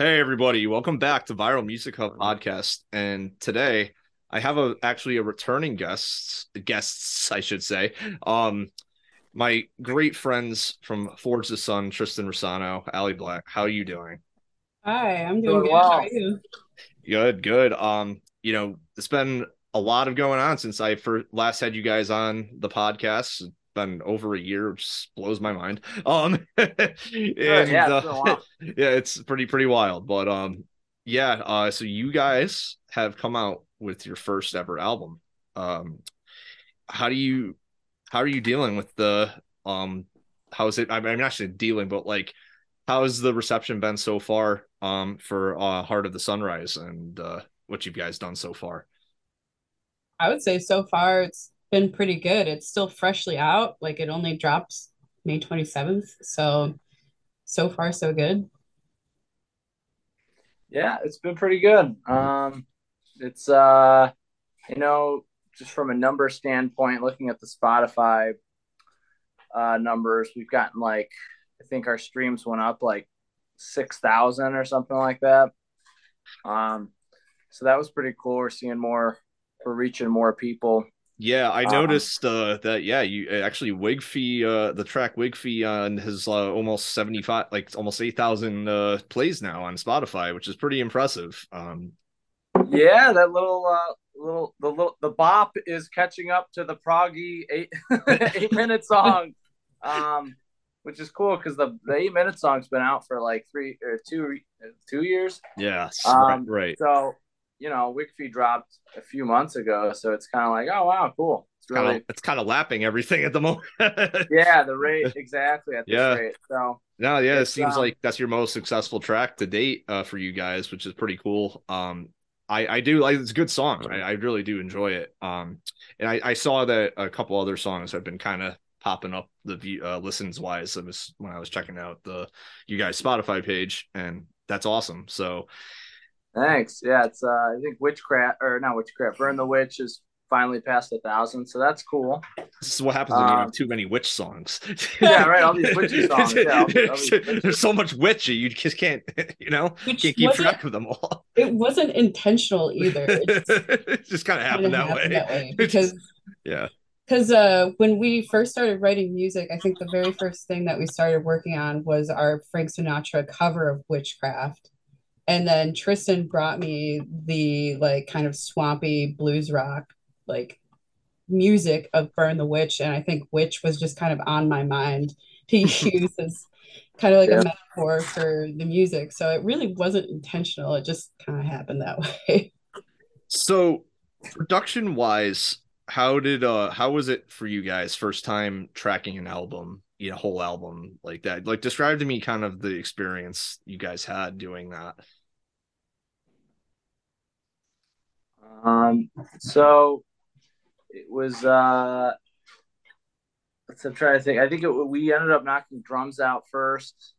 Hey everybody, welcome back to Viral Music Hub podcast. And today I have a actually a returning guests guests, I should say. Um my great friends from Forge the Sun, Tristan Rosano, Ali Black. How are you doing? Hi, I'm doing, doing good. Well. How are you? Good, good. Um, you know, it's been a lot of going on since I first last had you guys on the podcast been over a year, which blows my mind. Um, and, yeah, uh, yeah, it's pretty pretty wild. But um, yeah. Uh, so you guys have come out with your first ever album. Um, how do you how are you dealing with the um? How is it? I mean, I'm not saying dealing, but like, how has the reception been so far? Um, for uh, Heart of the Sunrise and uh, what you guys done so far. I would say so far it's been pretty good. It's still freshly out. Like it only drops May 27th. So so far so good. Yeah, it's been pretty good. Um it's uh you know, just from a number standpoint, looking at the Spotify uh numbers, we've gotten like I think our streams went up like six thousand or something like that. Um so that was pretty cool. We're seeing more we're reaching more people. Yeah, I um, noticed uh, that. Yeah, you uh, actually Wigfy, uh, the track Wigfy on his uh, almost seventy five, like almost eight thousand uh, plays now on Spotify, which is pretty impressive. Um, yeah, that little, uh, little, the little, the bop is catching up to the proggy eight eight minute song, um, which is cool because the the eight minute song's been out for like three or two two years. Yeah, um, right. So you know, Wigfy dropped a few months ago, so it's kind of like, oh wow, cool. It's really kinda, it's kind of lapping everything at the moment. yeah, the rate exactly at this yeah. rate. So no, yeah, it seems um, like that's your most successful track to date uh, for you guys, which is pretty cool. Um, I I do like it's a good song. I, I really do enjoy it. Um, and I I saw that a couple other songs have been kind of popping up the view uh, listens wise. When I was checking out the you guys Spotify page, and that's awesome. So Thanks. Yeah, it's uh I think witchcraft or not witchcraft, burn the witch is finally past a thousand, so that's cool. This is what happens when um, you have um, too many witch songs. yeah, right. All these witchy songs. Yeah, all these, all these There's so much witchy, you just can't, you know, Which can't keep track of them all. It wasn't intentional either. It just, it just kind of happened, that, happened way. that way. Because yeah, because uh, when we first started writing music, I think the very first thing that we started working on was our Frank Sinatra cover of Witchcraft and then Tristan brought me the like kind of swampy blues rock like music of Burn the Witch, and I think witch was just kind of on my mind to use as kind of like yeah. a metaphor for the music. So it really wasn't intentional; it just kind of happened that way. So, production wise, how did uh how was it for you guys first time tracking an album? You know, whole album like that. Like describe to me kind of the experience you guys had doing that. Um, so it was. Uh, let's trying to think. I think it, we ended up knocking drums out first,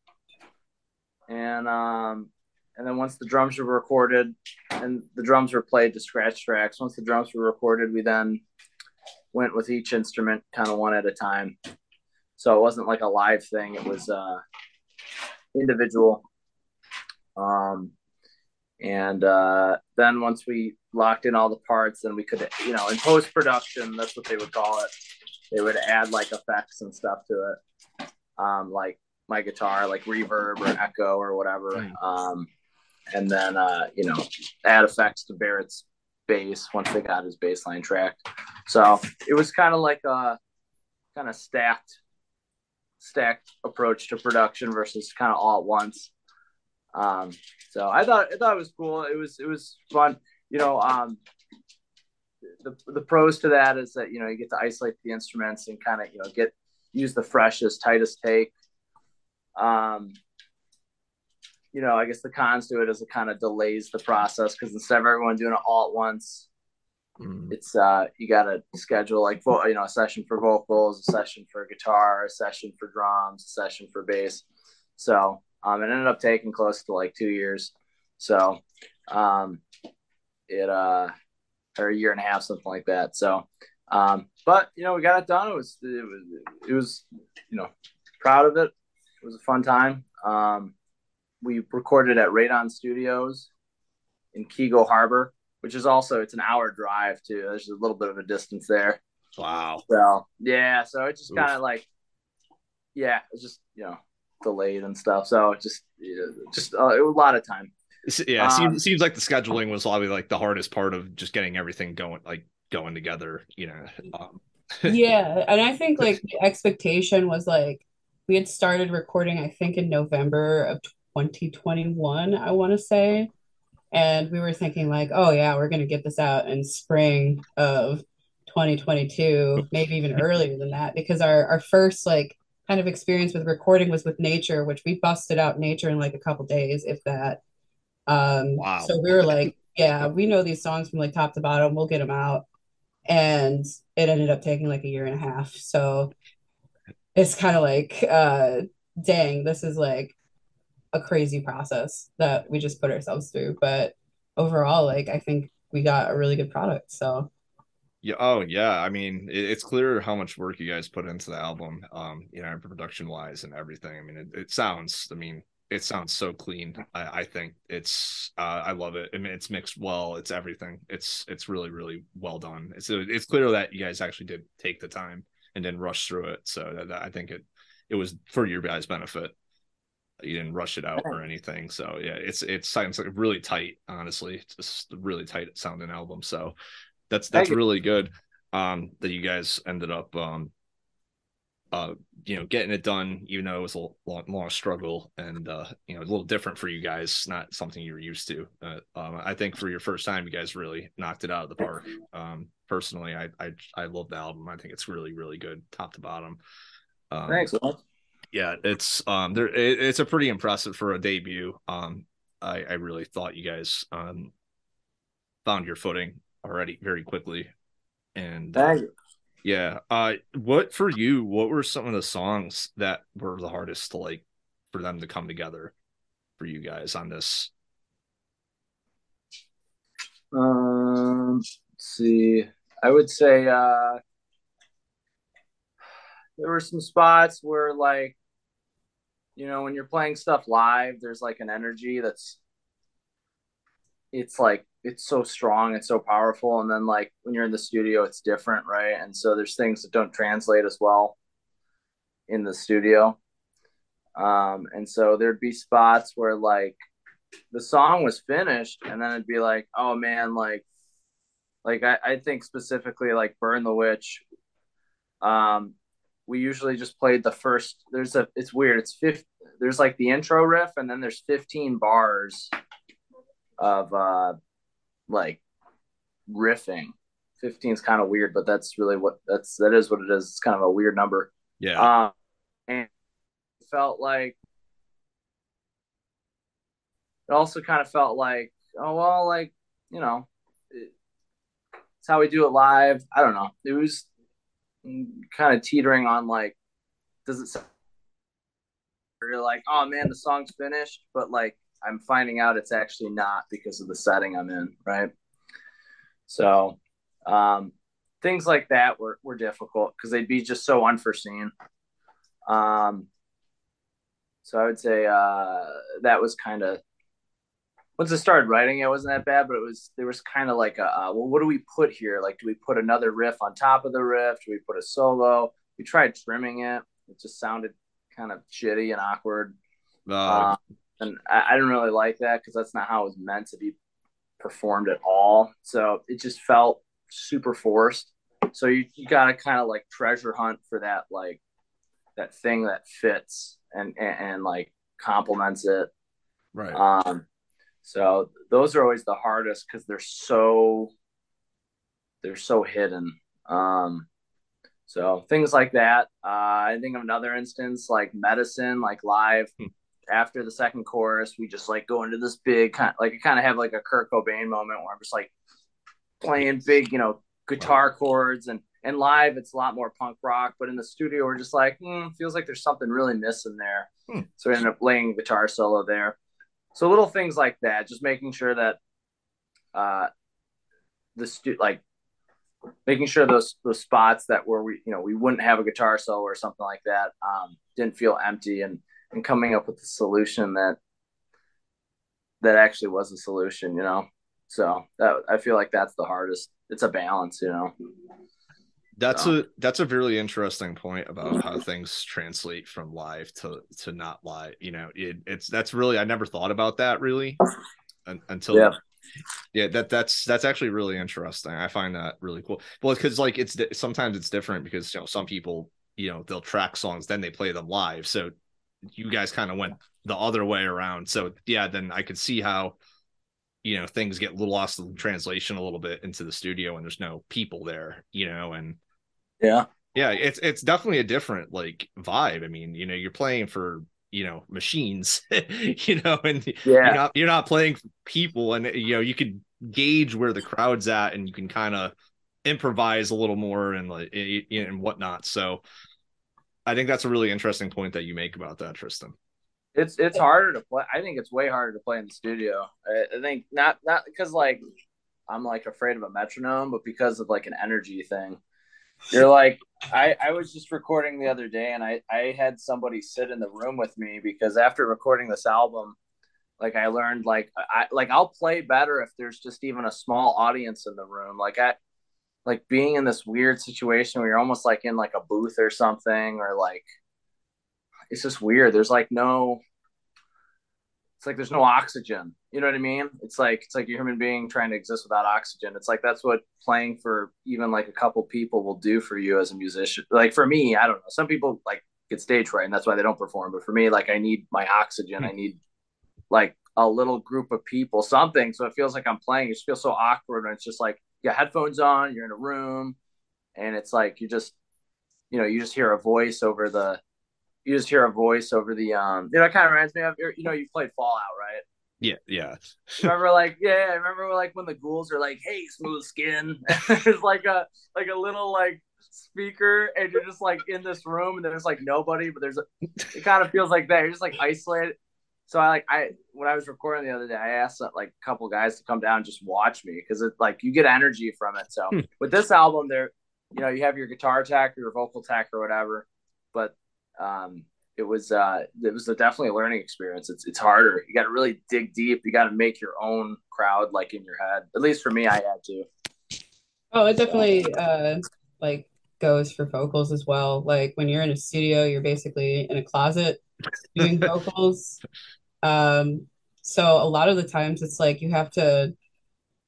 and um, and then once the drums were recorded, and the drums were played to scratch tracks. Once the drums were recorded, we then went with each instrument kind of one at a time. So it wasn't like a live thing. It was uh, individual. Um, and uh, then once we locked in all the parts, then we could, you know, in post production, that's what they would call it. They would add like effects and stuff to it, um, like my guitar, like reverb or echo or whatever. Um, and then, uh, you know, add effects to Barrett's bass once they got his bass line tracked. So it was kind of like a kind of stacked, stacked approach to production versus kind of all at once. Um, so I thought I thought it was cool. It was it was fun. You know, um, the the pros to that is that you know you get to isolate the instruments and kind of you know get use the freshest, tightest take. Um, you know, I guess the cons to it is it kind of delays the process because instead of everyone doing it all at once, mm. it's uh you got to schedule like vo- you know a session for vocals, a session for guitar, a session for drums, a session for bass. So um, it ended up taking close to like two years. So, um, it, uh, or a year and a half, something like that. So, um, but you know, we got it done. It was, it was, it was, you know, proud of it. It was a fun time. Um, we recorded at Radon Studios in Keego Harbor, which is also it's an hour drive too. There's a little bit of a distance there. Wow. So yeah, so it's just kind of like, yeah, it's just you know delayed and stuff. So just you know, just uh, a lot of time. Yeah, um, seems seems like the scheduling was probably like the hardest part of just getting everything going like going together. You know. Um. yeah, and I think like the expectation was like we had started recording I think in November of 2021. I want to say. And we were thinking like, oh yeah, we're gonna get this out in spring of 2022, maybe even earlier than that, because our our first like kind of experience with recording was with nature, which we busted out nature in like a couple days, if that. Um, wow. So we were like, yeah, we know these songs from like top to bottom. We'll get them out, and it ended up taking like a year and a half. So it's kind of like, uh, dang, this is like a crazy process that we just put ourselves through. But overall, like I think we got a really good product. So yeah. Oh, yeah. I mean, it, it's clear how much work you guys put into the album, um, you know, production wise and everything. I mean, it, it sounds, I mean, it sounds so clean. I, I think it's, uh, I love it. I mean, it's mixed well. It's everything. It's, it's really, really well done. It's, it's clear that you guys actually did take the time and then rush through it. So that, that I think it, it was for your guys' benefit. You didn't rush it out or anything. So yeah, it's, it sounds like really tight, honestly, it's just really tight sounding album. So that's that's really good. Um, that you guys ended up um, uh, you know, getting it done, even though it was a long, long struggle and uh, you know, a little different for you guys, not something you were used to. Uh, um, I think for your first time, you guys really knocked it out of the park. Um, personally, I I I love the album. I think it's really really good, top to bottom. Um, Thanks. Yeah, it's um, there. It, it's a pretty impressive for a debut. Um, I I really thought you guys um found your footing already very quickly. And uh, yeah, uh, what for you? What were some of the songs that were the hardest to like for them to come together for you guys on this? Um, let's see. I would say uh, there were some spots where like you know when you're playing stuff live there's like an energy that's it's like it's so strong it's so powerful and then like when you're in the studio it's different right? And so there's things that don't translate as well in the studio. Um and so there'd be spots where like the song was finished and then it'd be like oh man like like i, I think specifically like burn the witch um we usually just played the first there's a it's weird it's fifth there's like the intro riff and then there's 15 bars of uh like riffing. 15 is kind of weird, but that's really what that's that is what it is. It's kind of a weird number. Yeah. Um, and felt like it also kind of felt like oh well like you know it, it's how we do it live. I don't know. It was kind of teetering on like does it sound you're like oh man the song's finished but like I'm finding out it's actually not because of the setting I'm in, right? So um, things like that were, were difficult because they'd be just so unforeseen. Um, so I would say uh, that was kind of once I started writing, it wasn't that bad, but it was there was kind of like a uh, well, what do we put here? Like, do we put another riff on top of the riff? Do we put a solo? We tried trimming it; it just sounded kind of shitty and awkward. Uh, and I, I didn't really like that because that's not how it was meant to be performed at all. So it just felt super forced. So you, you got to kind of like treasure hunt for that like that thing that fits and and, and like complements it. Right. Um. So those are always the hardest because they're so they're so hidden. Um. So things like that. Uh, I think of another instance like medicine, like live. After the second chorus, we just like go into this big kind, of, like kind of have like a Kurt Cobain moment where I'm just like playing big, you know, guitar chords and and live it's a lot more punk rock, but in the studio we're just like, hmm, feels like there's something really missing there. Hmm. So we ended up playing guitar solo there. So little things like that, just making sure that uh the stu- like making sure those those spots that where we you know we wouldn't have a guitar solo or something like that um didn't feel empty and and coming up with a solution that that actually was a solution, you know. So that I feel like that's the hardest. It's a balance, you know. That's so. a that's a really interesting point about how things translate from live to to not live. You know, it, it's that's really I never thought about that really until yeah. yeah that that's that's actually really interesting. I find that really cool. Well, because like it's sometimes it's different because you know some people you know they'll track songs then they play them live. So you guys kind of went the other way around. So yeah, then I could see how you know things get a little lost in translation a little bit into the studio and there's no people there, you know, and yeah, yeah, it's it's definitely a different like vibe. I mean, you know, you're playing for you know machines, you know, and yeah. you're not you're not playing for people, and you know you could gauge where the crowd's at, and you can kind of improvise a little more and like eh, eh, eh, and whatnot. So I think that's a really interesting point that you make about that, Tristan. It's it's harder to play. I think it's way harder to play in the studio. I, I think not not because like I'm like afraid of a metronome, but because of like an energy thing. You're like I I was just recording the other day, and I I had somebody sit in the room with me because after recording this album, like I learned like I like I'll play better if there's just even a small audience in the room. Like I like being in this weird situation where you're almost like in like a booth or something or like it's just weird. There's like no it's like there's no oxygen. You know what i mean? It's like it's like a human being trying to exist without oxygen. It's like that's what playing for even like a couple people will do for you as a musician. Like for me i don't know. Some people like get stage fright and that's why they don't perform. But for me like i need my oxygen. I need like a little group of people something. So it feels like i'm playing. It just feels so awkward and it's just like you got headphones on, you're in a room, and it's like you just, you know, you just hear a voice over the, you just hear a voice over the, um, you know, it kind of reminds me of, you know, you played Fallout, right? Yeah, yeah. remember, like, yeah, I remember, like, when the ghouls are like, "Hey, smooth skin," there's like a like a little like speaker, and you're just like in this room, and there's like nobody, but there's a, it kind of feels like that. You're just like isolated, so I like I when I was recording the other day, I asked like a couple guys to come down and just watch me because it like you get energy from it. So hmm. with this album, there, you know, you have your guitar tech or your vocal tech or whatever, but um, it was uh, it was a definitely a learning experience. It's it's harder. You got to really dig deep. You got to make your own crowd like in your head. At least for me, I had to. Oh, it definitely uh, like goes for vocals as well. Like when you're in a studio, you're basically in a closet doing vocals um, so a lot of the times it's like you have to,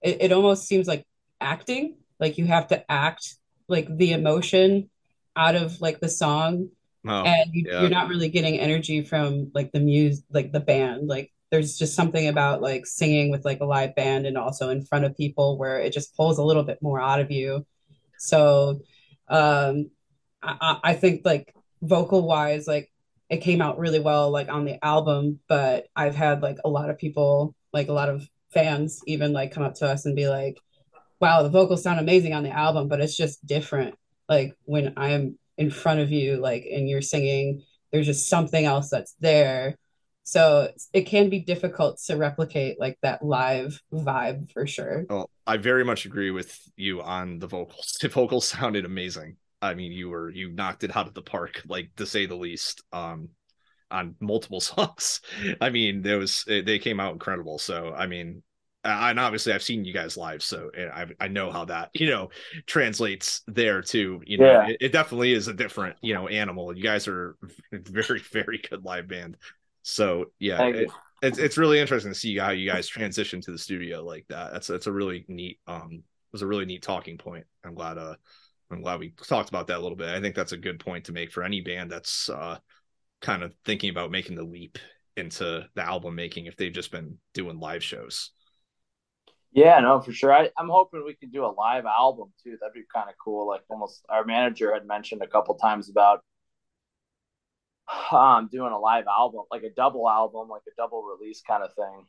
it, it almost seems like acting, like you have to act like the emotion out of like the song. Oh, and you, yeah. you're not really getting energy from like the music, like the band. Like there's just something about like singing with like a live band and also in front of people where it just pulls a little bit more out of you. So um, I, I think like vocal wise, like it came out really well like on the album but i've had like a lot of people like a lot of fans even like come up to us and be like wow the vocals sound amazing on the album but it's just different. Like when i'm in front of you like and you're singing there's just something else that's there. So it can be difficult to replicate like that live vibe for sure. Well i very much agree with you on the vocals. The vocals sounded amazing I mean, you were you knocked it out of the park, like to say the least. Um, on multiple songs. I mean, there was they came out incredible. So I mean, and obviously I've seen you guys live, so I I know how that you know translates there too. You know, yeah. it, it, definitely is a different you know animal. You guys are very very good live band. So yeah, it, it's it's really interesting to see how you guys transition to the studio like that. That's that's a really neat um was a really neat talking point. I'm glad uh I'm glad we talked about that a little bit. I think that's a good point to make for any band that's uh, kind of thinking about making the leap into the album making if they've just been doing live shows. Yeah, no, for sure. I, am hoping we can do a live album too. That'd be kind of cool. Like almost our manager had mentioned a couple times about um doing a live album, like a double album, like a double release kind of thing.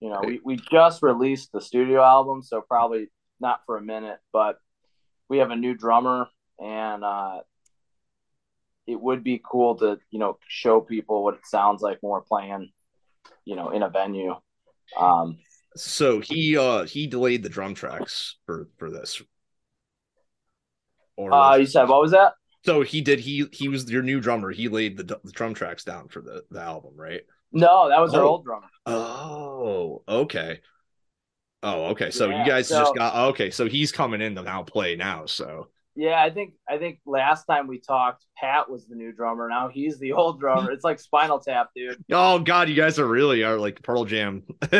You know, we, we just released the studio album, so probably not for a minute, but we have a new drummer and uh, it would be cool to you know show people what it sounds like when we're playing you know in a venue um so he uh he delayed the drum tracks for for this or uh you said what was that So he did. He he was your new drummer. He laid the, the drum tracks down for the the album, right? No, that was our Oh. old drummer. Oh, okay. Oh, okay. So Yeah, you guys so- just got okay. So he's coming in to now play now. So Yeah, I think I think last time we talked, Pat was the new drummer. Now he's the old drummer. It's like Spinal Tap, dude. oh god, you guys are really are like Pearl Jam.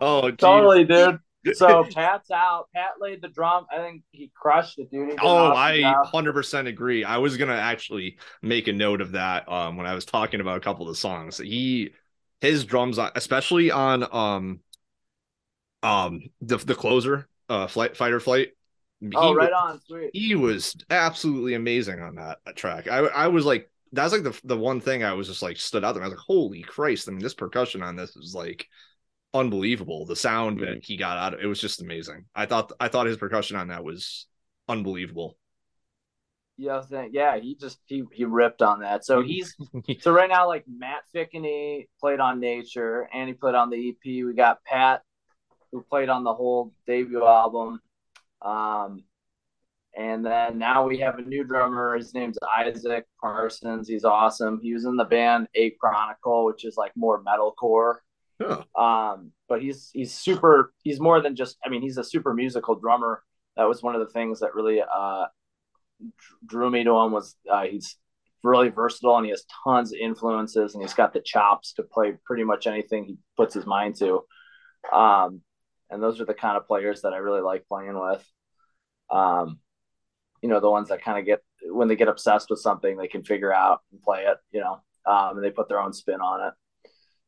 oh, geez. Totally, dude. So Pat's out. Pat laid the drum. I think he crushed it, dude. He did an Oh, I hundred percent agree. I was gonna actually make a note of that um when I was talking about a couple of the songs. He his drums on especially on um um the the closer uh flight fighter flight. He Oh, right wa- on, sweet. he was absolutely amazing on that track. I I was like that's like the the one thing I was just like stood out there. I was like, holy Christ! I mean, this percussion on this is like unbelievable. The sound that he got out of it was just amazing. I thought I thought his percussion on that was unbelievable. Yeah, I think- yeah. He just he he ripped on that. So he's so right now like Matt Fickney played on Nature and he played on the EP. We got Pat who played on the whole debut album. Um, and then now we have a new drummer. His name's Isaac Parsons. He's awesome. He was in the band A Chronicle, which is like more metalcore. Yeah. Um, but he's he's super. He's more than just. I mean, he's a super musical drummer. That was one of the things that really uh, drew me to him. Was uh, he's really versatile and he has tons of influences and he's got the chops to play pretty much anything he puts his mind to. Um, and those are the kind of players that I really like playing with. Um, you know, the ones that kind of get when they get obsessed with something, they can figure out and play it. You know, um, and they put their own spin on it.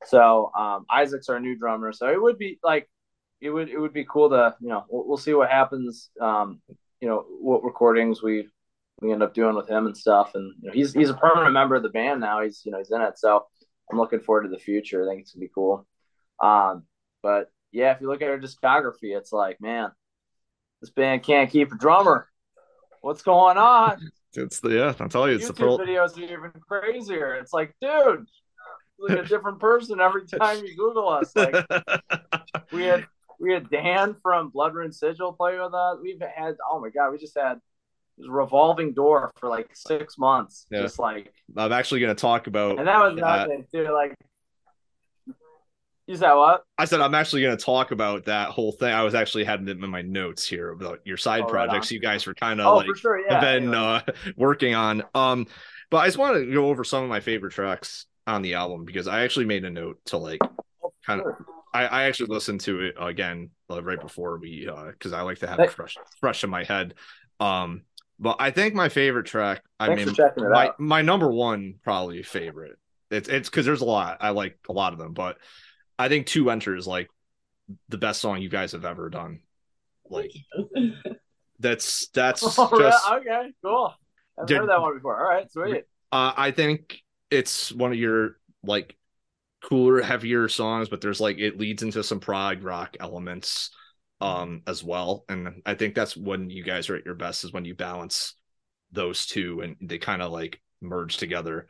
So um, Isaac's our new drummer. So it would be like it would it would be cool to you know we'll, we'll see what happens. Um, you know what recordings we we end up doing with him and stuff. And you know, he's he's a permanent member of the band now. He's you know he's in it. So I'm looking forward to the future. I think it's gonna be cool. Um, but yeah, if you look at our discography, it's like man, this band can't keep a drummer. What's going on? It's the yeah, I'll tell you, it's the YouTube pearl. videos are even crazier. It's like, dude, like a different person every time you Google us. Like we had we had Dan from Blood Rune Sigil play with us. We've had oh my god, we just had this revolving door for like six months. Yeah. Just like I'm actually going to talk about. and that was nothing, dude. Like you said what? I said I'm actually going to talk about that whole thing. I was actually having it in my notes here about your side Oh, projects. on. you guys were kind of Oh, like sure, yeah. been uh, working on. Um, but I just want to go over some of my favorite tracks on the album because I actually made a note to like kind of. Sure. I, I actually listened to it again uh, right before we uh because I like to have it fresh fresh in my head. Um, but I think my favorite track. I mean, for checking it my my number one probably favorite. It's it's because there's a lot. I like a lot of them, but I think Two Enter is like the best song you guys have ever done. Like that's that's Oh, just okay, cool. I've Did- heard that one before. All right, sweet. uh, I think it's one of your like cooler, heavier songs, but there's like it leads into some prog rock elements um as well. And I think that's when you guys are at your best is when you balance those two and they kind of like merge together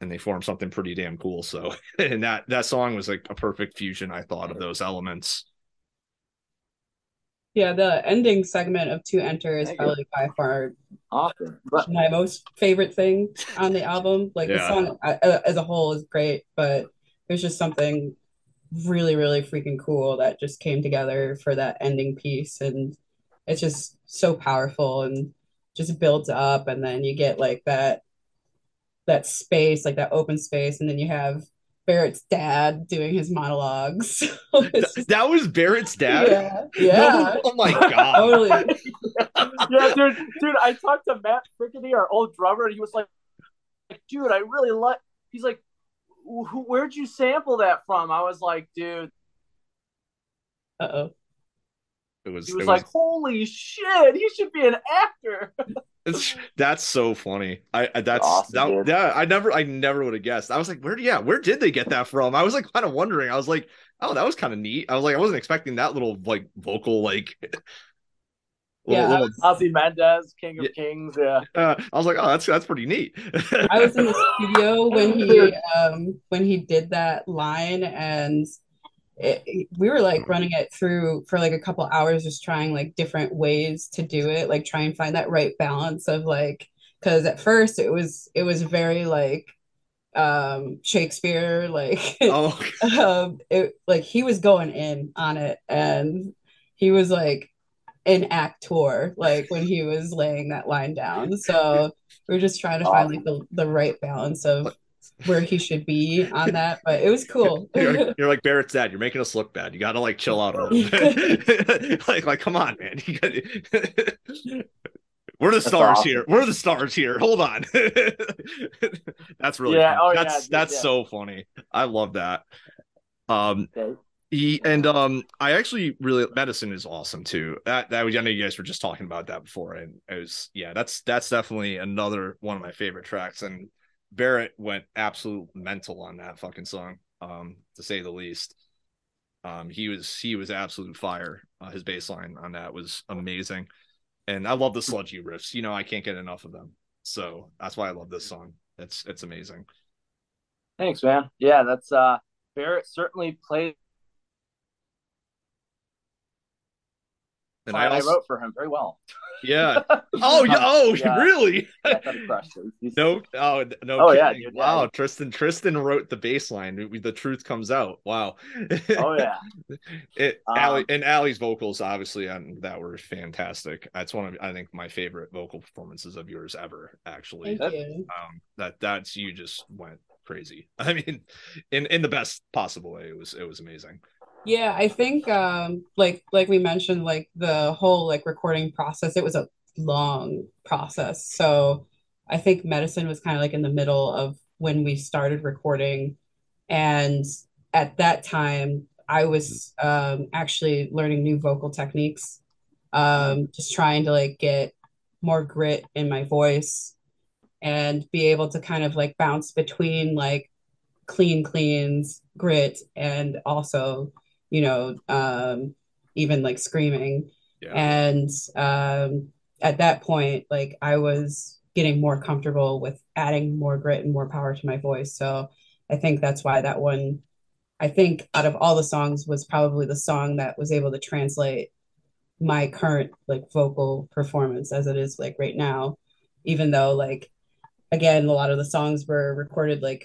and they form something pretty damn cool. So and that that song was like a perfect fusion, I thought, of those elements. Yeah, the ending segment of To Enter is Thank you. probably by far Awesome. But my most favorite thing on the album. Like the song uh, as a whole is great, but there's just something really, really freaking cool that just came together for that ending piece, and it's just so powerful and just builds up, and then you get like that that space, like that open space, and then you have Barrett's dad doing his monologues. So just- That was Barrett's dad. yeah, yeah, No, oh my god. totally. yeah, dude, dude, I talked to Matt Frickety, our old drummer, and he was like, dude, I really like. He's like, "Wh- where'd you sample that from? I was like, dude. Uh oh. It was, He it was was like, holy shit, he should be an actor. It's, that's so funny. I, I that's Awesome, that, yeah. I never I never would have guessed. I was like, where? Yeah, where did they get that from? I was like kind of wondering. I was like, oh, that was kind of neat. I was like, I wasn't expecting that little like vocal like. little- Yeah, little- Ozymandias, King of Yeah. Kings. Yeah. uh, I was like, oh, that's that's pretty neat. I was in the studio when he um when he did that line and it, we were like running it through for like a couple hours, just trying like different ways to do it, like try and find that right balance of like, because at first it was it was very like um Shakespeare like Oh, um it like he was going in on it and he was like an actor like when he was laying that line down. So we are just trying to find like the, the right balance of where he should be on that but it was cool you're, you're like Barrett's dad. You're making us look bad. You got to like chill out a little bit. like, like, come on, man. You gotta... We're the That's stars awesome. here. We're the stars here. Hold on. that's really Yeah, fun. oh, yeah, that's dude, that's yeah. so funny. I love that. Um Okay. he, and um I actually really medicine is awesome too. That that was I know you guys were just talking about that before and it was yeah, that's that's definitely another one of my favorite tracks and Barrett went absolute mental on that fucking song um to say the least. Um he was he was absolute fire. Uh, his bass line on that was amazing. And I love the sludgy riffs. You know, I can't get enough of them. So that's why I love this song. It's it's amazing. Thanks, man. Yeah, that's uh Barrett certainly played And I, I wrote for him very well. yeah. Oh, yeah. Oh, Yeah. really? Yeah, kind of crushed it. He's- No, oh no. Oh, yeah, kidding. dude, yeah. Wow, Tristan. Tristan wrote the baseline. The truth comes out. Wow. Oh yeah. It Um, Ali and Ali's vocals obviously on that were fantastic. That's one of I think my favorite vocal performances of yours ever. Actually, thank you um, that that's you just went crazy. I mean, in in the best possible way. It was it was amazing. Yeah, I think um like like we mentioned like the whole like recording process it was a long process. So I think medicine was kind of like in the middle of when we started recording and at that time I was um actually learning new vocal techniques um just trying to like get more grit in my voice and be able to kind of like bounce between like clean cleans grit and also you know um even like screaming. Yeah. and um at that point like i was getting more comfortable with adding more grit and more power to my voice. So i think that's why that one i think out of all the songs was probably the song that was able to translate my current like vocal performance as it is like right now. Even though like again a lot of the songs were recorded like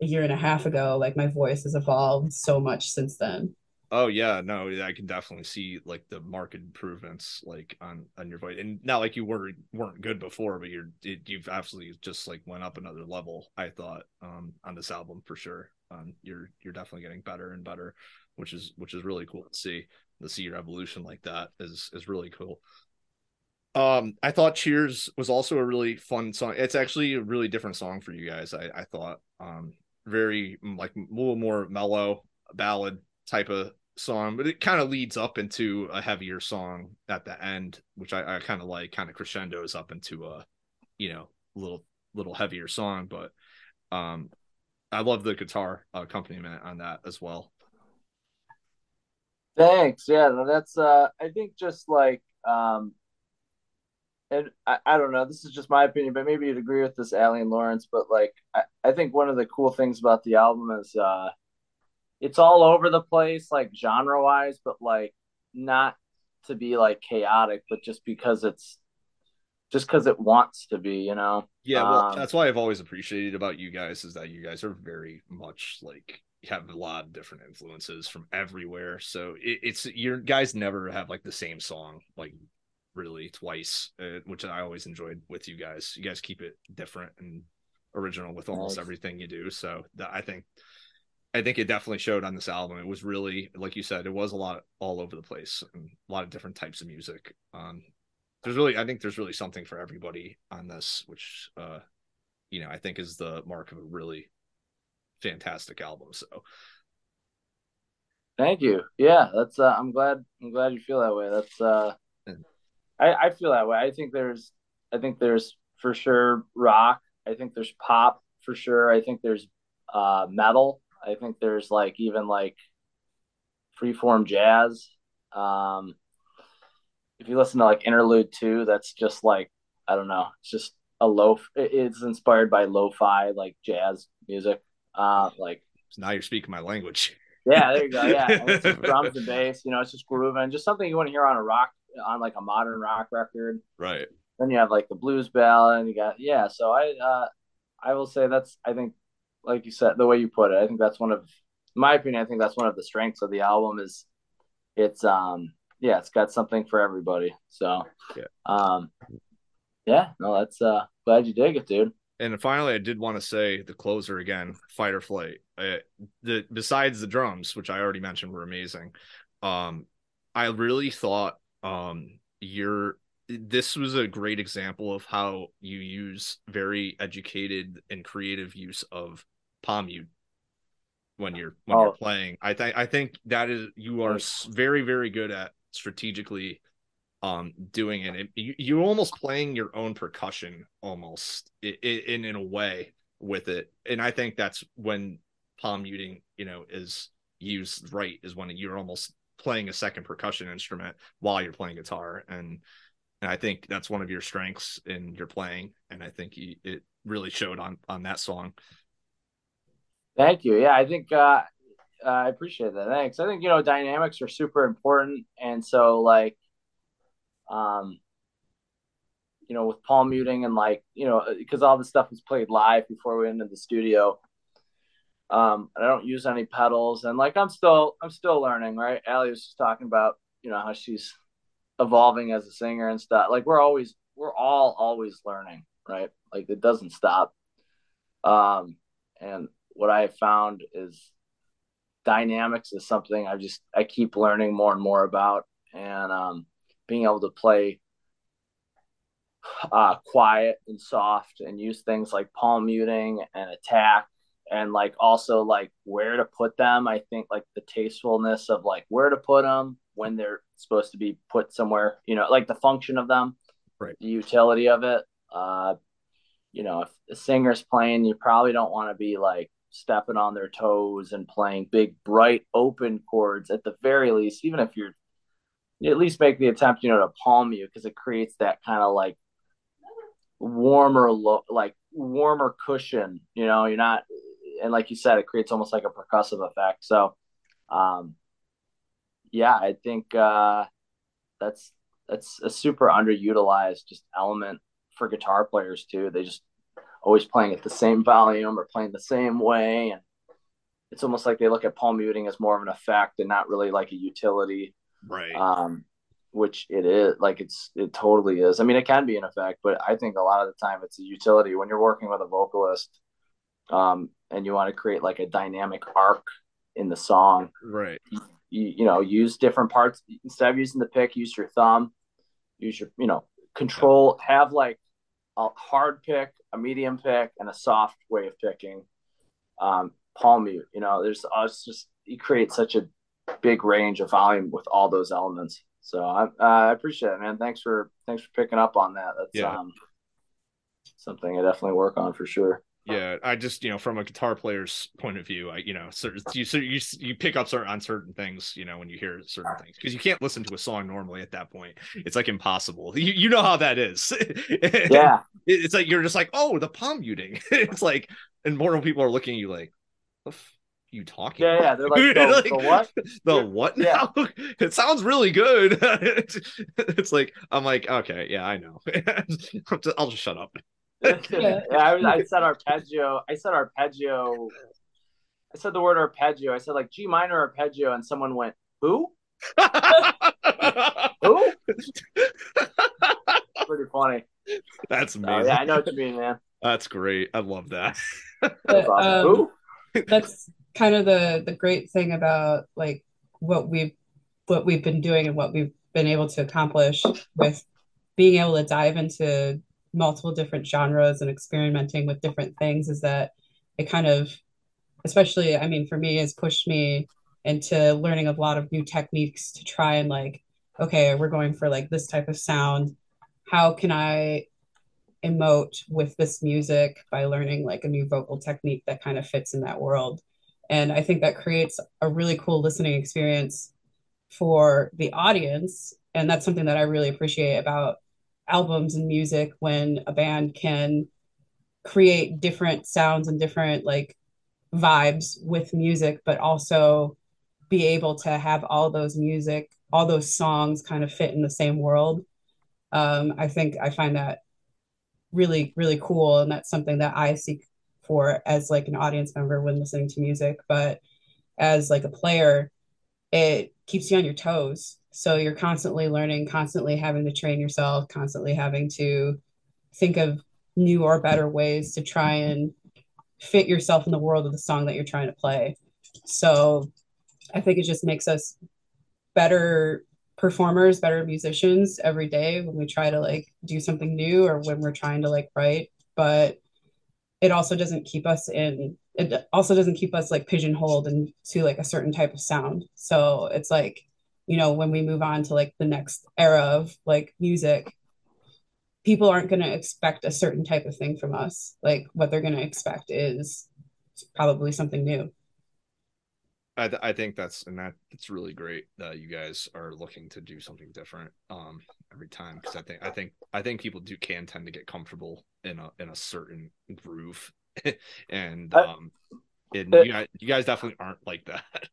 a year and a half ago like my voice has evolved so much since then Oh yeah, no, I can definitely see like the market improvements like on on your voice, and not like you were weren't good before, but you're it, you've absolutely just like went up another level. I thought um on this album for sure. Um, you're you're definitely getting better and better, which is which is really cool to see. To see your evolution like that is is really cool. Um, I thought Cheers was also a really fun song. It's actually a really different song for you guys. I I thought um very like a little more mellow ballad type of song, but it kind of leads up into a heavier song at the end, which I, I kind of like, kind of crescendos up into a, you know, little little heavier song. But um, I love the guitar accompaniment on that as well. Thanks. Yeah, that's uh I think just like um and I, I don't know, this is just my opinion, but maybe you'd agree with this, Allie and Lawrence, but like I, I think one of the cool things about the album is uh it's all over the place, like genre wise, but like not to be like chaotic, but just because it's just because it wants to be, you know. Yeah, well, Um, that's why I've always appreciated about you guys is that you guys are very much like have a lot of different influences from everywhere. So it, it's your guys never have like the same song like really twice, uh, which I always enjoyed with you guys. You guys keep it different and original with almost Nice. everything you do. So that I think I think it definitely showed on this album. It was really like you said, it was a lot all over the place and a lot of different types of music. Um, there's really I think there's really something for everybody on this, which uh you know I think is the mark of a really fantastic album. So Thank you. Yeah, that's uh I'm glad I'm glad you feel that way. That's uh I, I feel that way. I think there's I think there's for sure rock. I think there's pop for sure. I think there's uh metal. I think there's like even like freeform jazz. Um if you listen to like interlude 2, that's just like I don't know, it's just a low it's inspired by lo-fi like jazz music. Uh like now you're speaking my language. Yeah, there you go. Yeah, drums and bass. You know, it's just grooving. Just something you want to hear on a rock, on like a modern rock record. Right. Then you have like the blues ballad, and you got yeah. So I, uh, I will say that's I think, like you said, the way you put it, I think that's one of, my opinion, I think that's one of the strengths of the album is, it's um yeah, it's got something for everybody. So Yeah. um, yeah, no, that's uh glad you dig it, dude. And finally, I did want to say the closer again, fight or flight. Uh, the besides the drums, which I already mentioned were amazing. Um, I really thought um you're this was a great example of how you use very educated and creative use of palm mute when you're when you're Oh. playing. I think I think that is you are very very good at strategically um doing it. it you, you're almost playing your own percussion almost in in a way with it and i think that's when palm muting you know is used right is when you're almost playing a second percussion instrument while you're playing guitar and and i think that's one of your strengths in your playing and i think you, it really showed on on that song Thank you. Yeah, I think uh, I appreciate that. Thanks. I think you know dynamics are super important, and so like, um, you know, with palm muting and like you know because all the stuff was played live before we went into the studio. Um, I don't use any pedals, and like I'm still I'm still learning. Right, Allie was just talking about you know how she's evolving as a singer and stuff. Like we're always we're all always learning, right? Like it doesn't stop. Um, and what I have found is dynamics is something I just I keep learning more and more about, and um, being able to play uh, quiet and soft and use things like palm muting and attack and like also like where to put them. I think like the tastefulness of like where to put them when they're supposed to be put somewhere. You know, like the function of them, Right. The utility of it. Uh, you know, if the singer's playing, you probably don't want to be like stepping on their toes and playing big, bright, open chords at the very least, even if you're you at least make the attempt, you know, to palm you because it creates that kind of like warmer look, like warmer cushion. You know, you're not, and like you said, it creates almost like a percussive effect. So, um, yeah, I think uh, that's that's a super underutilized just element for guitar players too. They just always playing at the same volume or playing the same way, and it's almost like they look at palm muting as more of an effect and not really like a utility right um, which it is like it's it totally is. I mean, it can be an effect, but I think a lot of the time it's a utility when you're working with a vocalist, um, and you want to create like a dynamic arc in the song. right You, you know, use different parts instead of using the pick. Use your thumb. Use your you know control. Have like a hard pick, a medium pick, and a soft way of picking. Um, palm mute. You know, there's uh, it's just you create such a big range of volume with all those elements. So I, uh, I appreciate it, man. Thanks for thanks for picking up on that. That's Yeah. um, something I definitely work on for sure. Yeah i just you know from a guitar player's point of view i you know certain you so you you pick up certain on certain things you know when you hear certain ah. things because you can't listen to a song normally at that point. It's like impossible. You, you know how that is. Yeah, it's like you're just like oh the palm muting. It's like and more people are looking at you like the you talking? Yeah, yeah. They're like, so, Like- so what? the what Yeah. now? It sounds really good. It's like i'm like okay yeah i know. I'll just shut up yeah, I, was- I said arpeggio. I said arpeggio. I said the word arpeggio. I said like G minor arpeggio, and someone went, "Who? Who?" Pretty funny. that's So, amazing yeah, I know what you mean, man. that's great i love that That's But, awesome. um, Who? that's kind of the the great thing about like what we've what we've been doing and what we've been able to accomplish with being able to dive into multiple different genres and experimenting with different things is that it kind of especially i mean for me has pushed me into learning a lot of new techniques to try and like okay we're going for like this type of sound how can i emote with this music by learning like a new vocal technique that kind of fits in that world. And I think that creates a really cool listening experience for the audience. And that's something that I really appreciate about albums and music when a band can create different sounds and different like vibes with music, but also be able to have all those music, all those songs kind of fit in the same world. Um, I think I find that really, really cool. And that's something that I seek for as like an audience member when listening to music. But as like a player, it keeps you on your toes. So you're constantly learning, constantly having to train yourself, constantly having to think of new or better ways to try and fit yourself in the world of the song that you're trying to play. So I think it just makes us better performers, better musicians every day when we try to like do something new or when we're trying to like write. But it also doesn't keep us in it also doesn't keep us like pigeonholed into like a certain type of sound. So it's like, you know, when we move on to like the next era of like music, people aren't going to expect a certain type of thing from us. Like what they're going to expect is probably something new. I, th- I think that's and that it's really great that you guys are looking to do something different um every time because I think I think I think people do can tend to get comfortable in a in a certain groove and um and you guys, you guys definitely aren't like that.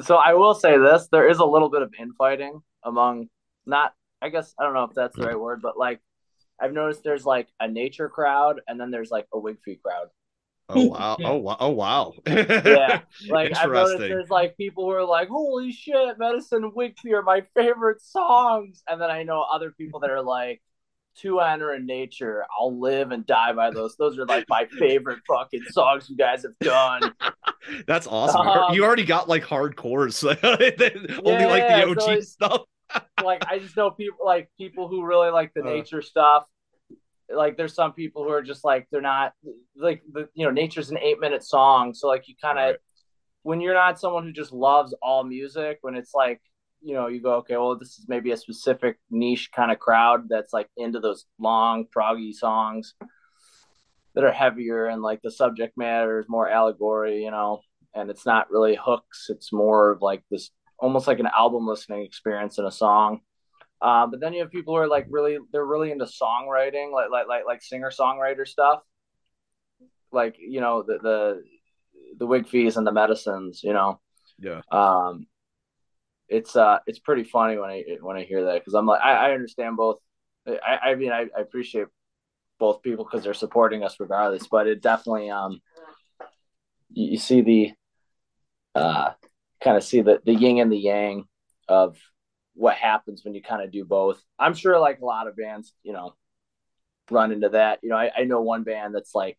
So I will say this: there is a little bit of infighting among not I guess I don't know if that's the hmm. right word, but like I've noticed there's like a nature crowd and then there's like a Wigfy crowd. Oh wow! Oh wow! Oh wow! yeah, like I've noticed there's like people who are like, "Holy shit, Medicine Wigfy are my favorite songs," and then I know other people that are like, "To Honor in Nature, I'll live and die by those. Those are like my favorite fucking songs you guys have done." That's awesome. Um, you already got like hardcores, only yeah, like the OG so stuff like I just know people like people who really like the uh, nature stuff. Like there's some people who are just like they're not like the you know nature's an eight minute song, so like you kind of right. when you're not someone who just loves all music, when it's like you know you go okay, well this is maybe a specific niche kind of crowd that's like into those long proggy songs that are heavier and like the subject matter is more allegory, you know, and it's not really hooks. It's more of like this almost like an album listening experience in a song. Um, but then you have people who are like really they're really into songwriting, like like like like singer songwriter stuff, like you know the the the wig fees and the medicines, you know. Yeah. Um, it's uh it's pretty funny when I when I hear that because I'm like I, I understand both. I I mean I, I appreciate both people because they're supporting us regardless, but it definitely um you, you see the uh kind of see the, the yin and the yang of what happens when you kind of do both. I'm sure like a lot of bands, you know, run into that. You know, I, I know one band that's like,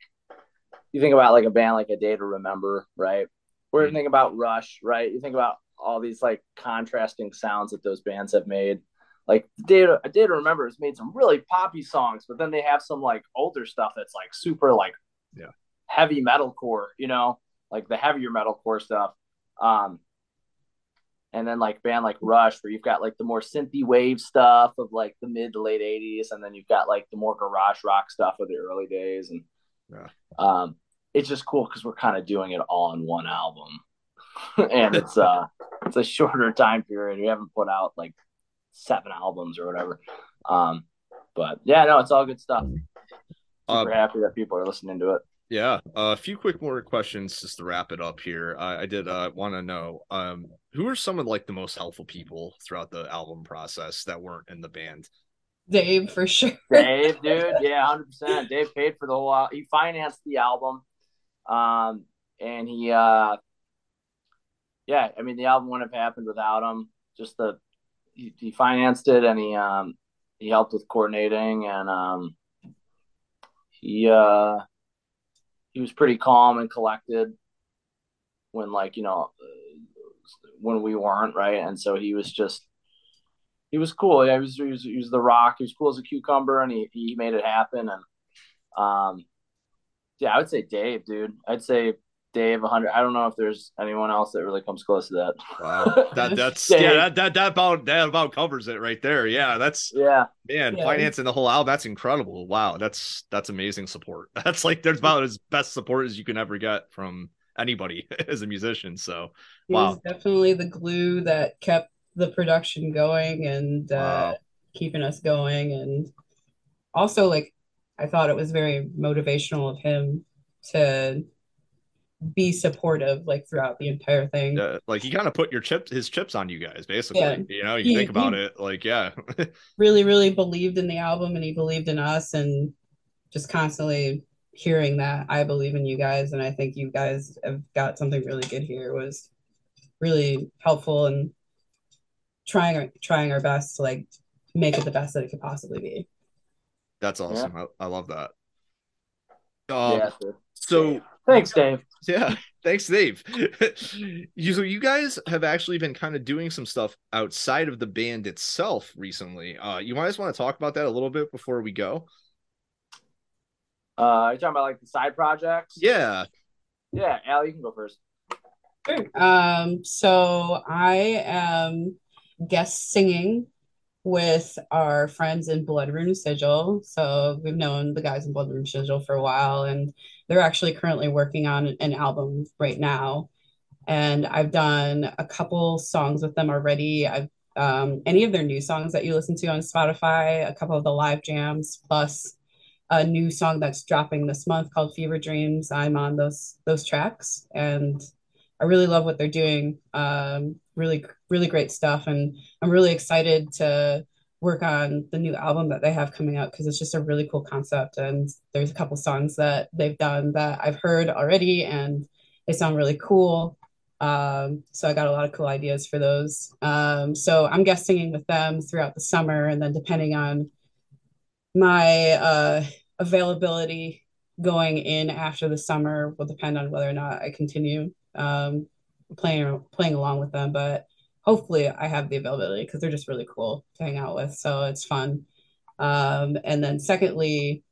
you think about like a band like A Day to Remember, right? Or you mm-hmm. think about Rush, right? You think about all these like contrasting sounds that those bands have made. Like A Day to, A Day to Remember has made some really poppy songs, but then they have some like older stuff that's like super like yeah heavy metalcore, you know, like the heavier metalcore stuff. Um, and then like band like Rush, where you've got like the more synthy wave stuff of like the mid to late '80s, and then you've got like the more garage rock stuff of the early days, and yeah. um, it's just cool because we're kind of doing it all in one album, and it's uh it's a shorter time period. We haven't put out like seven albums or whatever, um, but yeah, no, it's all good stuff. Super um, happy that people are listening to it. Yeah, uh, a few quick more questions just to wrap it up here. I, I did uh, want to know um, who are some of like the most helpful people throughout the album process that weren't in the band. Dave for sure. Dave, dude, yeah, hundred percent. Dave paid for the whole. Uh, he financed the album, um, and he, uh, yeah, I mean the album wouldn't have happened without him. Just the he, he financed it, and he um he helped with coordinating, and um he uh he was pretty calm and collected when like you know when we weren't right? And so he was just he was cool. Yeah he was, he was, he was the rock. He was cool as a cucumber and he, he made it happen. And um yeah i would say dave dude. I'd say Dave 100. I don't know if there's anyone else that really comes close to that. Wow. That that's yeah, that, that that about that about covers it right there. Yeah, that's yeah. Man, yeah. financing the whole album, that's incredible. Wow, that's that's amazing support. That's like there's about as best support as you can ever get from anybody as a musician. So wow. definitely the glue that kept the production going and uh wow. keeping us going and also like I thought it was very motivational of him to be supportive like throughout the entire thing. Yeah, like he kind of put your chips his chips on you guys, basically. Yeah. You know, you He- think about it, like yeah. Really, really believed in the album and he believed in us and just constantly hearing that I believe in you guys and I think you guys have got something really good here was really helpful and trying our trying our best to like make it the best that it could possibly be. That's awesome. I, I love that. Um, yeah. so Thanks, Dave. Yeah, thanks, Dave. you so you guys have actually been kind of doing some stuff outside of the band itself recently. Uh you guys want to talk about that a little bit before we go? Uh, you talking about like the side projects? Yeah. Yeah, Al, you can go first. Sure. Um, so I am guest singing with our friends in Blood Rune Sigil. So we've known the guys in Blood Rune Sigil for a while, and they're actually currently working on an album right now. And I've done a couple songs with them already. I've um, any of their new songs that you listen to on Spotify, a couple of the live jams, plus a new song that's dropping this month called Fever Dreams. I'm on those those tracks, and I really love what they're doing. Um, really, really great stuff, and I'm really excited to work on the new album that they have coming out because it's just a really cool concept. And there's a couple songs that they've done that I've heard already, and they sound really cool. Um, so I got a lot of cool ideas for those. Um, so I'm guest singing with them throughout the summer, and then depending on my uh, availability going in after the summer will depend on whether or not I continue um, playing playing along with them. But hopefully, I have the availability because they're just really cool to hang out with. So it's fun. Um, and then secondly,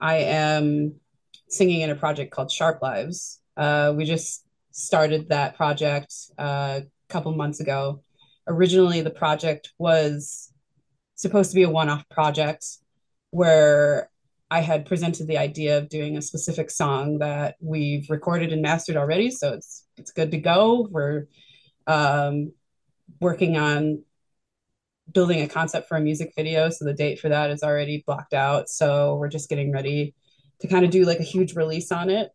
I am singing in a project called Sharp Lives. Uh, we just started that project uh, a couple months ago. Originally, the project was supposed to be a one-off project where I had presented the idea of doing a specific song that we've recorded and mastered already, so it's it's good to go. We're um, working on building a concept for a music video, so the date for that is already blocked out. So we're just getting ready to kind of do like a huge release on it.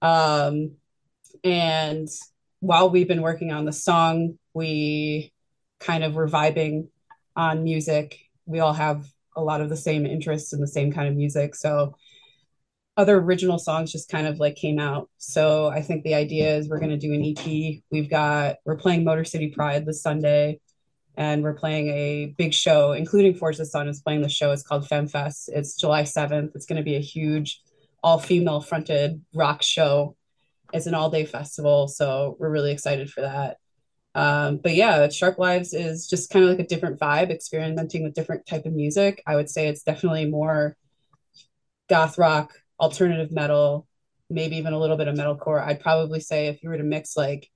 Um, and while we've been working on the song, we kind of were vibing on music. We all have a lot of the same interests in the same kind of music. So other original songs just kind of like came out. So I think the idea is we're going to do an EP. We've got, we're playing Motor City Pride this Sunday and we're playing a big show, including Forge the Sun is playing the show. It's called FemFest. It's July 7th. It's going to be a huge all female fronted rock show. It's an all day festival. So we're really excited for that. Um, but yeah, Sharp Lives is just kind of like a different vibe, experimenting with different type of music. I would say it's definitely more goth rock, alternative metal, maybe even a little bit of metalcore. I'd probably say if you were to mix like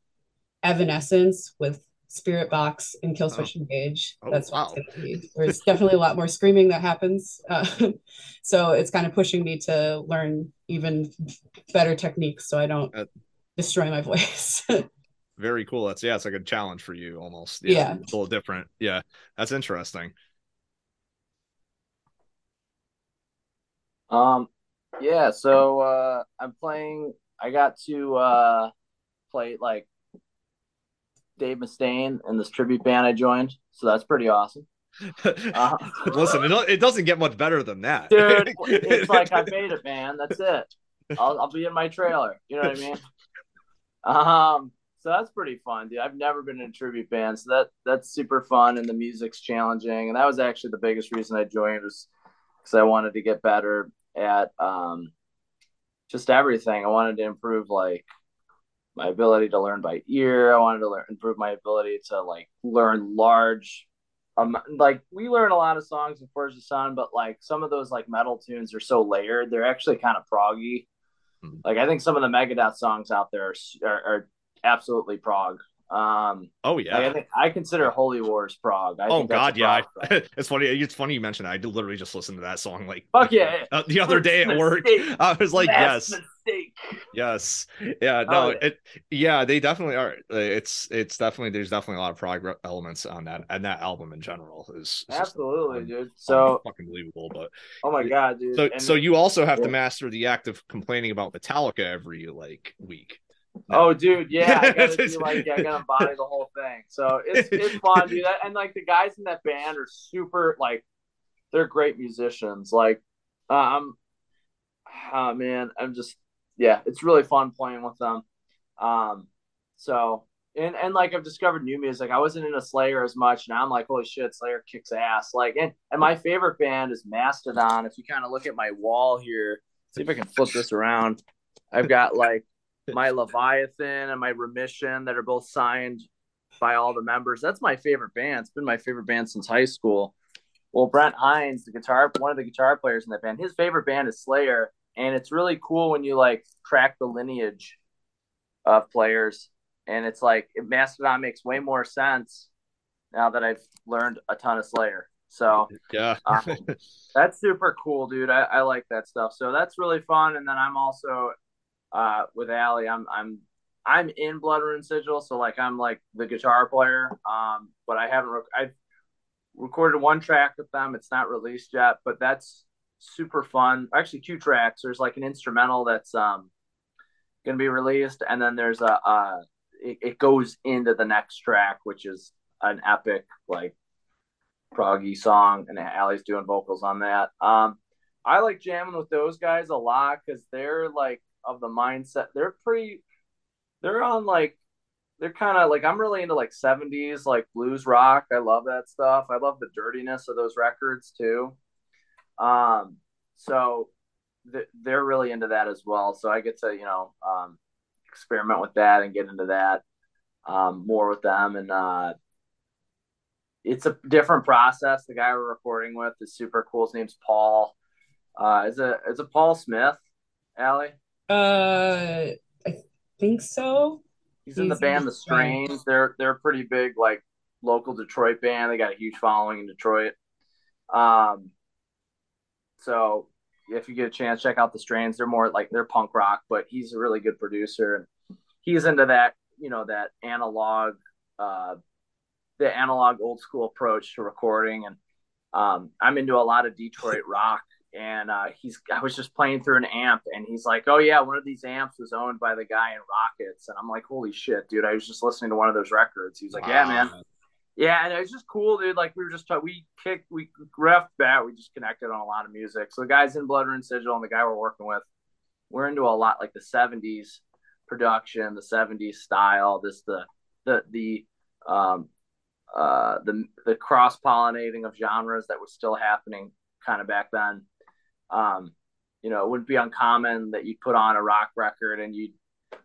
Evanescence with Spiritbox and Killswitch Engage, Oh, that's wow. what it's gonna be. There's definitely a lot more screaming that happens. Uh, so it's kind of pushing me to learn even better techniques so I don't Uh, destroy my voice. Very cool. That's yeah, it's like a challenge for you almost. Yeah. It's a little different. Yeah. That's interesting. Um, yeah. So uh, I'm playing. I got to uh, play like Dave Mustaine in this tribute band I joined, so that's pretty awesome. Uh, Listen, it, it doesn't get much better than that. dude, it's like I made it, man. That's it. I'll, I'll be in my trailer. You know what I mean? Um, so that's pretty fun, dude. I've never been in a tribute band, so that that's super fun, and the music's challenging. And that was actually the biggest reason I joined was because I wanted to get better at um, just everything. I wanted to improve like my ability to learn by ear. I wanted to learn improve my ability to like learn large. Um, like we learn a lot of songs in Forge the Sun, but like some of those like metal tunes are so layered, they're actually kind of proggy. Mhm. Like I think some of the Megadeth songs out there are, are, are absolutely prog. Um, oh like, yeah. I think I consider Holy Wars prog. I Oh think God, yeah. I- it's funny. It's funny you mentioned that. I literally just listened to that song like Fuck yeah. uh, the other day at work. I was like, yes, mistake. yes, yeah, no, Oh, yeah. it, yeah, they definitely are. It's, it's definitely there's definitely a lot of prog elements on that, and that album in general is, Absolutely, un- dude. So, fucking believable. But oh my god, dude. so, And- so you also have to master the act of complaining about Metallica every like week. Oh, dude, yeah, I gotta do like I gotta embody the whole thing. So it's it's fun, dude. And like the guys in that band are super like they're great musicians. Like, um, oh man, I'm just yeah, it's really fun playing with them. Um, so and and like I've discovered new music. I wasn't into Slayer as much. Now I'm like, holy shit, Slayer kicks ass. Like, and and my favorite band is Mastodon. If you kind of look at my wall here, see if I can flip this around. I've got like my Leviathan and my Remission that are both signed by all the members. That's my favorite band. It's been my favorite band since high school. Well, Brent Hinds, the guitar, one of the guitar players in that band, his favorite band is Slayer, and it's really cool when you like track the lineage of players, and it's like Mastodon makes way more sense now that I've learned a ton of Slayer. So yeah, um, that's super cool, dude. I, I like that stuff. So that's really fun. And then I'm also uh, with Allie. I'm I'm I'm in Blood Rune Sigil, so like I'm like the guitar player. Um, but I haven't rec- I've recorded one track with them. It's not released yet, but that's super fun. Actually, two tracks. There's like an instrumental that's um gonna be released, and then there's a uh it, it goes into the next track, which is an epic like proggy song, and Allie's doing vocals on that. Um, I like jamming with those guys a lot because they're like of the mindset. They're pretty. They're on like. They're kind of like I'm really into like 70s like blues rock. I love that stuff. I love the dirtiness of those records too. Um, so th- they're really into that as well. So I get to you know um, experiment with that and get into that um, more with them and uh, it's a different process. The guy we're recording with is super cool. His name's Paul. Uh, is it is it Paul Smith, Allie? Uh, I think so. He's, He's in the band The Strains. They're they're a pretty big like local Detroit band. They got a huge following in Detroit. Um, so if you get a chance, check out The Strains. They're more like they're punk rock, but he's a really good producer and he's into that you know that analog uh the analog old school approach to recording and um, i'm into a lot of detroit rock and uh, he's i was just playing through an amp and he's like oh yeah one of these amps was owned by the guy in rockets and i'm like holy shit dude i was just listening to one of those records he's like wow. yeah man yeah and it was just cool dude like we were just talking we kicked we ref bat we just connected on a lot of music so the guys in blood rune sigil and the guy we're working with we're into a lot like the 70s production the 70s style this the the the um uh, the the cross pollinating of genres that was still happening kind of back then. Um, you know, it wouldn't be uncommon that you put on a rock record and you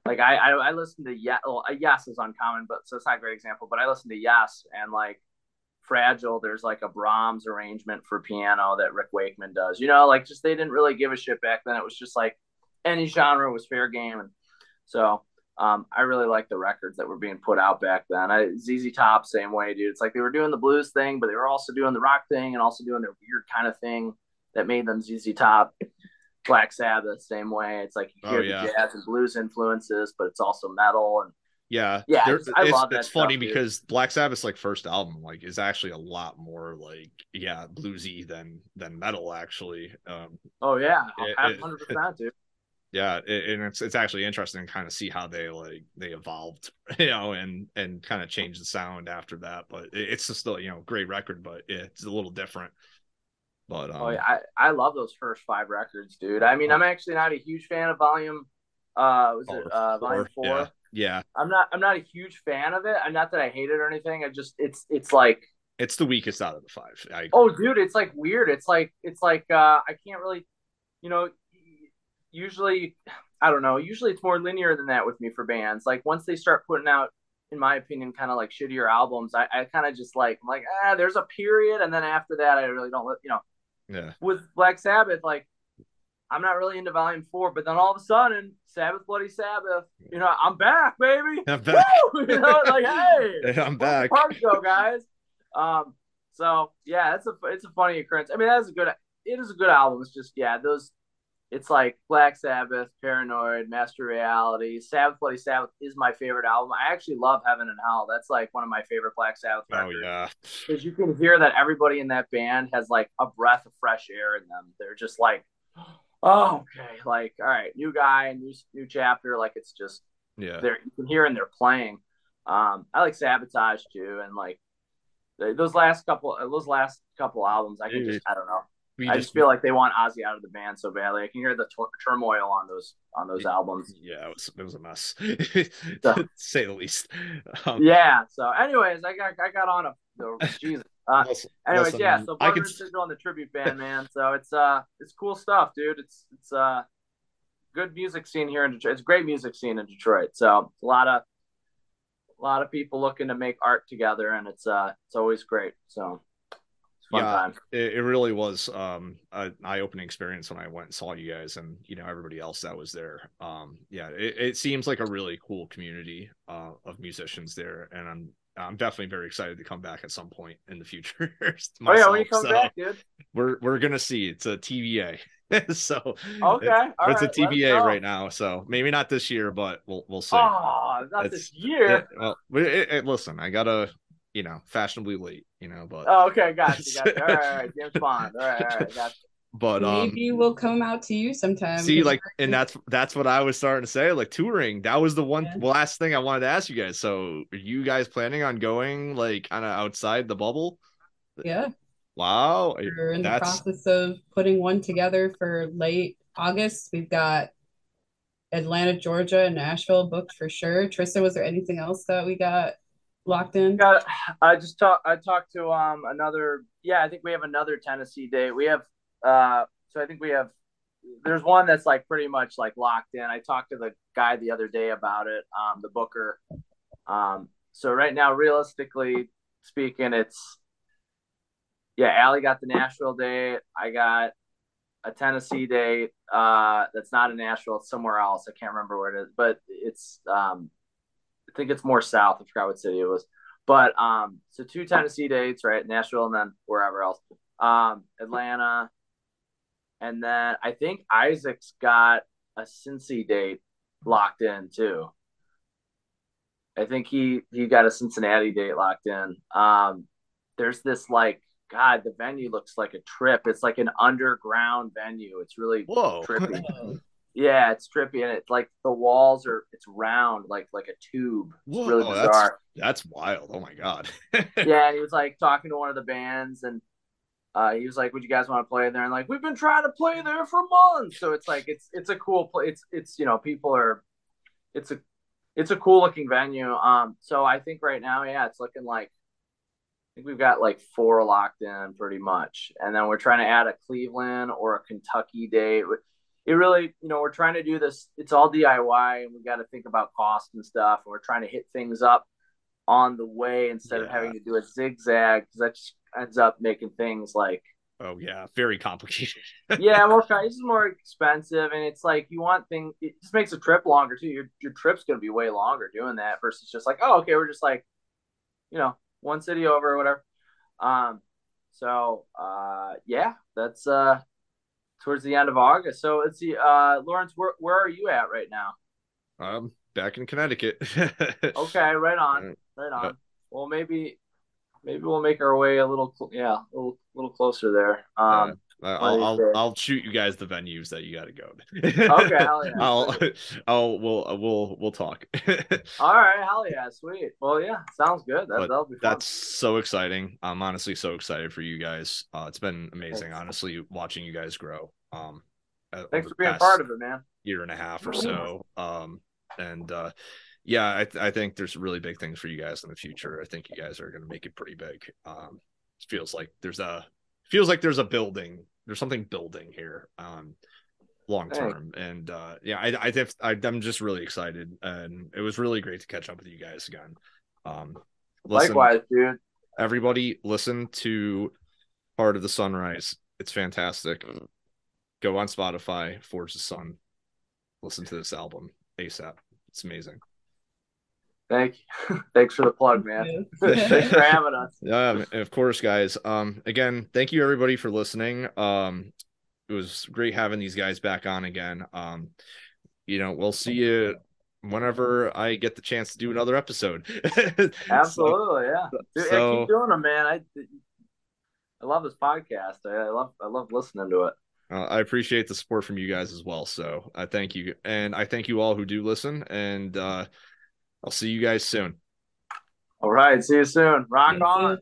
like I I, I listened to Yes. Well, yes is uncommon, but so it's not a great example. But I listened to Yes and like Fragile. There's like a Brahms arrangement for piano that Rick Wakeman does. You know, like just they didn't really give a shit back then. It was just like any genre was fair game, and so um, I really like the records that were being put out back then. I, ZZ Top, same way, dude. It's like they were doing the blues thing, but they were also doing the rock thing and also doing their weird kind of thing that made them ZZ Top. Black Sabbath, same way. It's like you oh, hear oh, yeah. the jazz and blues influences, but it's also metal and yeah, yeah. It's, it's funny stuff, because. Black Sabbath's like first album like is actually a lot more like yeah bluesy than than metal actually. Um, oh yeah, hundred percent, dude yeah and it's it's actually interesting to kind of see how they like they evolved you know and and kind of changed the sound after that but it's just still you know great record but it's a little different but um, oh yeah I, I love those first five records dude i mean i'm actually not a huge fan of volume uh was it uh volume four yeah. yeah i'm not i'm not a huge fan of it i'm not that i hate it or anything i just it's it's like it's the weakest out of the five. oh, dude it's like weird it's like it's like uh i can't really you know usually I don't know, usually it's more linear than that with me for bands. Like once they start putting out, in my opinion, kind of like shittier albums, I, I kind of just like I'm like, ah, there's a period, and then after that I really don't you know. Yeah. With Black Sabbath, like I'm not really into volume four, but then all of a sudden, Sabbath Bloody Sabbath, you know, I'm back, baby. I'm back. Woo! You know, like, hey, I'm back. Party go, guys. Um, so yeah, it's a it's a funny occurrence. I mean, that is a good it is a good album. It's just yeah, those it's like Black Sabbath, Paranoid, Master Reality, Sabbath Bloody Sabbath is my favorite album. I actually love Heaven and Hell. That's like one of my favorite Black Sabbath oh, records. Oh yeah, because you can hear that everybody in that band has like a breath of fresh air in them. They're just like, oh okay, like all right, new guy, new new chapter. Like it's just Yeah. they're you can hear and they're playing. Um, I like Sabotage too, and like those last couple, uh, those last couple albums, I can just I don't know. We I just feel like they want Ozzy out of the band so badly. I can hear the tur- turmoil on those on those albums. yeah, it was it was a mess, So- to say the least. Um, Yeah. So, anyways, I got I got on a the, Jesus. Uh, listen- anyways, listen, yeah. So I Butter could on the tribute band, man. So it's uh it's cool stuff, dude. It's it's uh good music scene here in Detroit. It's a great music scene in Detroit. So a lot of a lot of people looking to make art together, and it's uh it's always great. So it's a fun Yeah. it, it really was um an eye-opening experience when I went and saw you guys and you know everybody else that was there. Um yeah, it, it seems like a really cool community uh of musicians there and I'm I'm definitely very excited to come back at some point in the future. Oh yeah, when you myself, come so back, dude. we're we're gonna see. It's a TBA. so Okay, it's, a right, us TBA right now. So maybe not this year, but we'll we'll see. Oh, not It's- this year. Well, listen, I gotta, you know, fashionably late, you know, but Oh, okay, gotcha, gotcha. All right, all right, James Bond. All right, all right, gotcha. but um, Maybe we'll come out to you sometime. see, like, and that's that's what I was starting to say, like touring. That was the one Yeah. last thing I wanted to ask you guys. So, are you guys planning on going like kind of outside the bubble? yeah, Wow, we're in the that's process of putting one together for late August. We've got Atlanta, Georgia, and Nashville booked for sure. Tristan, was there anything else that we got locked in? Got. I just talked. I talked to um another. Yeah, I think we have another Tennessee date. We have. Uh, so I think we have. There's one that's like pretty much like locked in. I talked to the guy the other day about it. Um, the booker. Um, so right now, realistically speaking, it's. Yeah, Allie got the Nashville date. I got a Tennessee date. Uh, that's not in Nashville. It's somewhere else. I can't remember where it is, but it's um, I think it's more south. I forgot what city it was. But um, so two Tennessee dates, right? Nashville and then wherever else. Um, Atlanta. And then I think Isaac's got a Cincy date locked in too. I think he he got a Cincinnati date locked in. Um, there's this like God, the venue looks like a trip. It's like an underground venue. It's really whoa. trippy. Yeah, it's trippy, and it's like the walls are it's round, like like a tube. It's Whoa, really that's bizarre. that's wild. Oh my god. yeah, he was like talking to one of the bands, and uh, he was like, "Would you guys want to play there?" And like, we've been trying to play there for months. So it's like it's it's a cool place. It's it's you know people are, it's a it's a cool looking venue. Um, so I think right now, yeah, it's looking like. I think we've got like four locked in pretty much, and then we're trying to add a Cleveland or a Kentucky date. It really, you know, we're trying to do this. It's all DIY, and we got to think about cost and stuff. And we're trying to hit things up on the way instead of having to do a zigzag because that just ends up making things like oh yeah, very complicated. yeah more it's more expensive and it's like you want things it just makes a trip longer too your, your trip's going to be way longer doing that versus just like oh okay we're just like you know one city over or whatever um so uh yeah that's uh towards the end of august so let's see uh lawrence where, where are you at right now um, back in Connecticut. okay right on Right. on Yeah. well maybe maybe we'll make our way a little cl- yeah a little, little closer there um I'll I'll. I'll shoot you guys the venues that you got to go. Okay, hell yeah. I'll I'll we'll we'll we'll talk. All right, hell yeah, sweet. Well, yeah, sounds good. That, that'll be fun. That's so exciting. I'm honestly so excited for you guys. Uh, it's been amazing, Thanks. honestly, watching you guys grow. Um, uh, Thanks for being part of it, man. year and a half or so. Um, and uh, yeah, I, th- I think there's really big things for you guys in the future. I think you guys are going to make it pretty big. Um, it feels like there's a feels like there's a building. There's something building here. Um, long term. And uh yeah I, I, I I'm just really excited. And it was really great to catch up with you guys again. Um listen, Likewise, dude. everybody listen to Heart of the Sunrise. It's fantastic. Go on spotify forge the sun. Listen to this album asap it's amazing Thank you. Thanks for the plug, man. Thanks for having us. Yeah, of course, guys. Um, again, thank you everybody for listening. Um, it was great having these guys back on again. Um, you know, we'll see you whenever I get the chance to do another episode. Absolutely, so, yeah. Dude, so, I keep doing them, man. I I love this podcast. I, I love I love listening to it. Uh, I appreciate the support from you guys as well. So I thank you, and I thank you all who do listen. And uh, I'll see you guys soon. All right. See you soon. Rock on.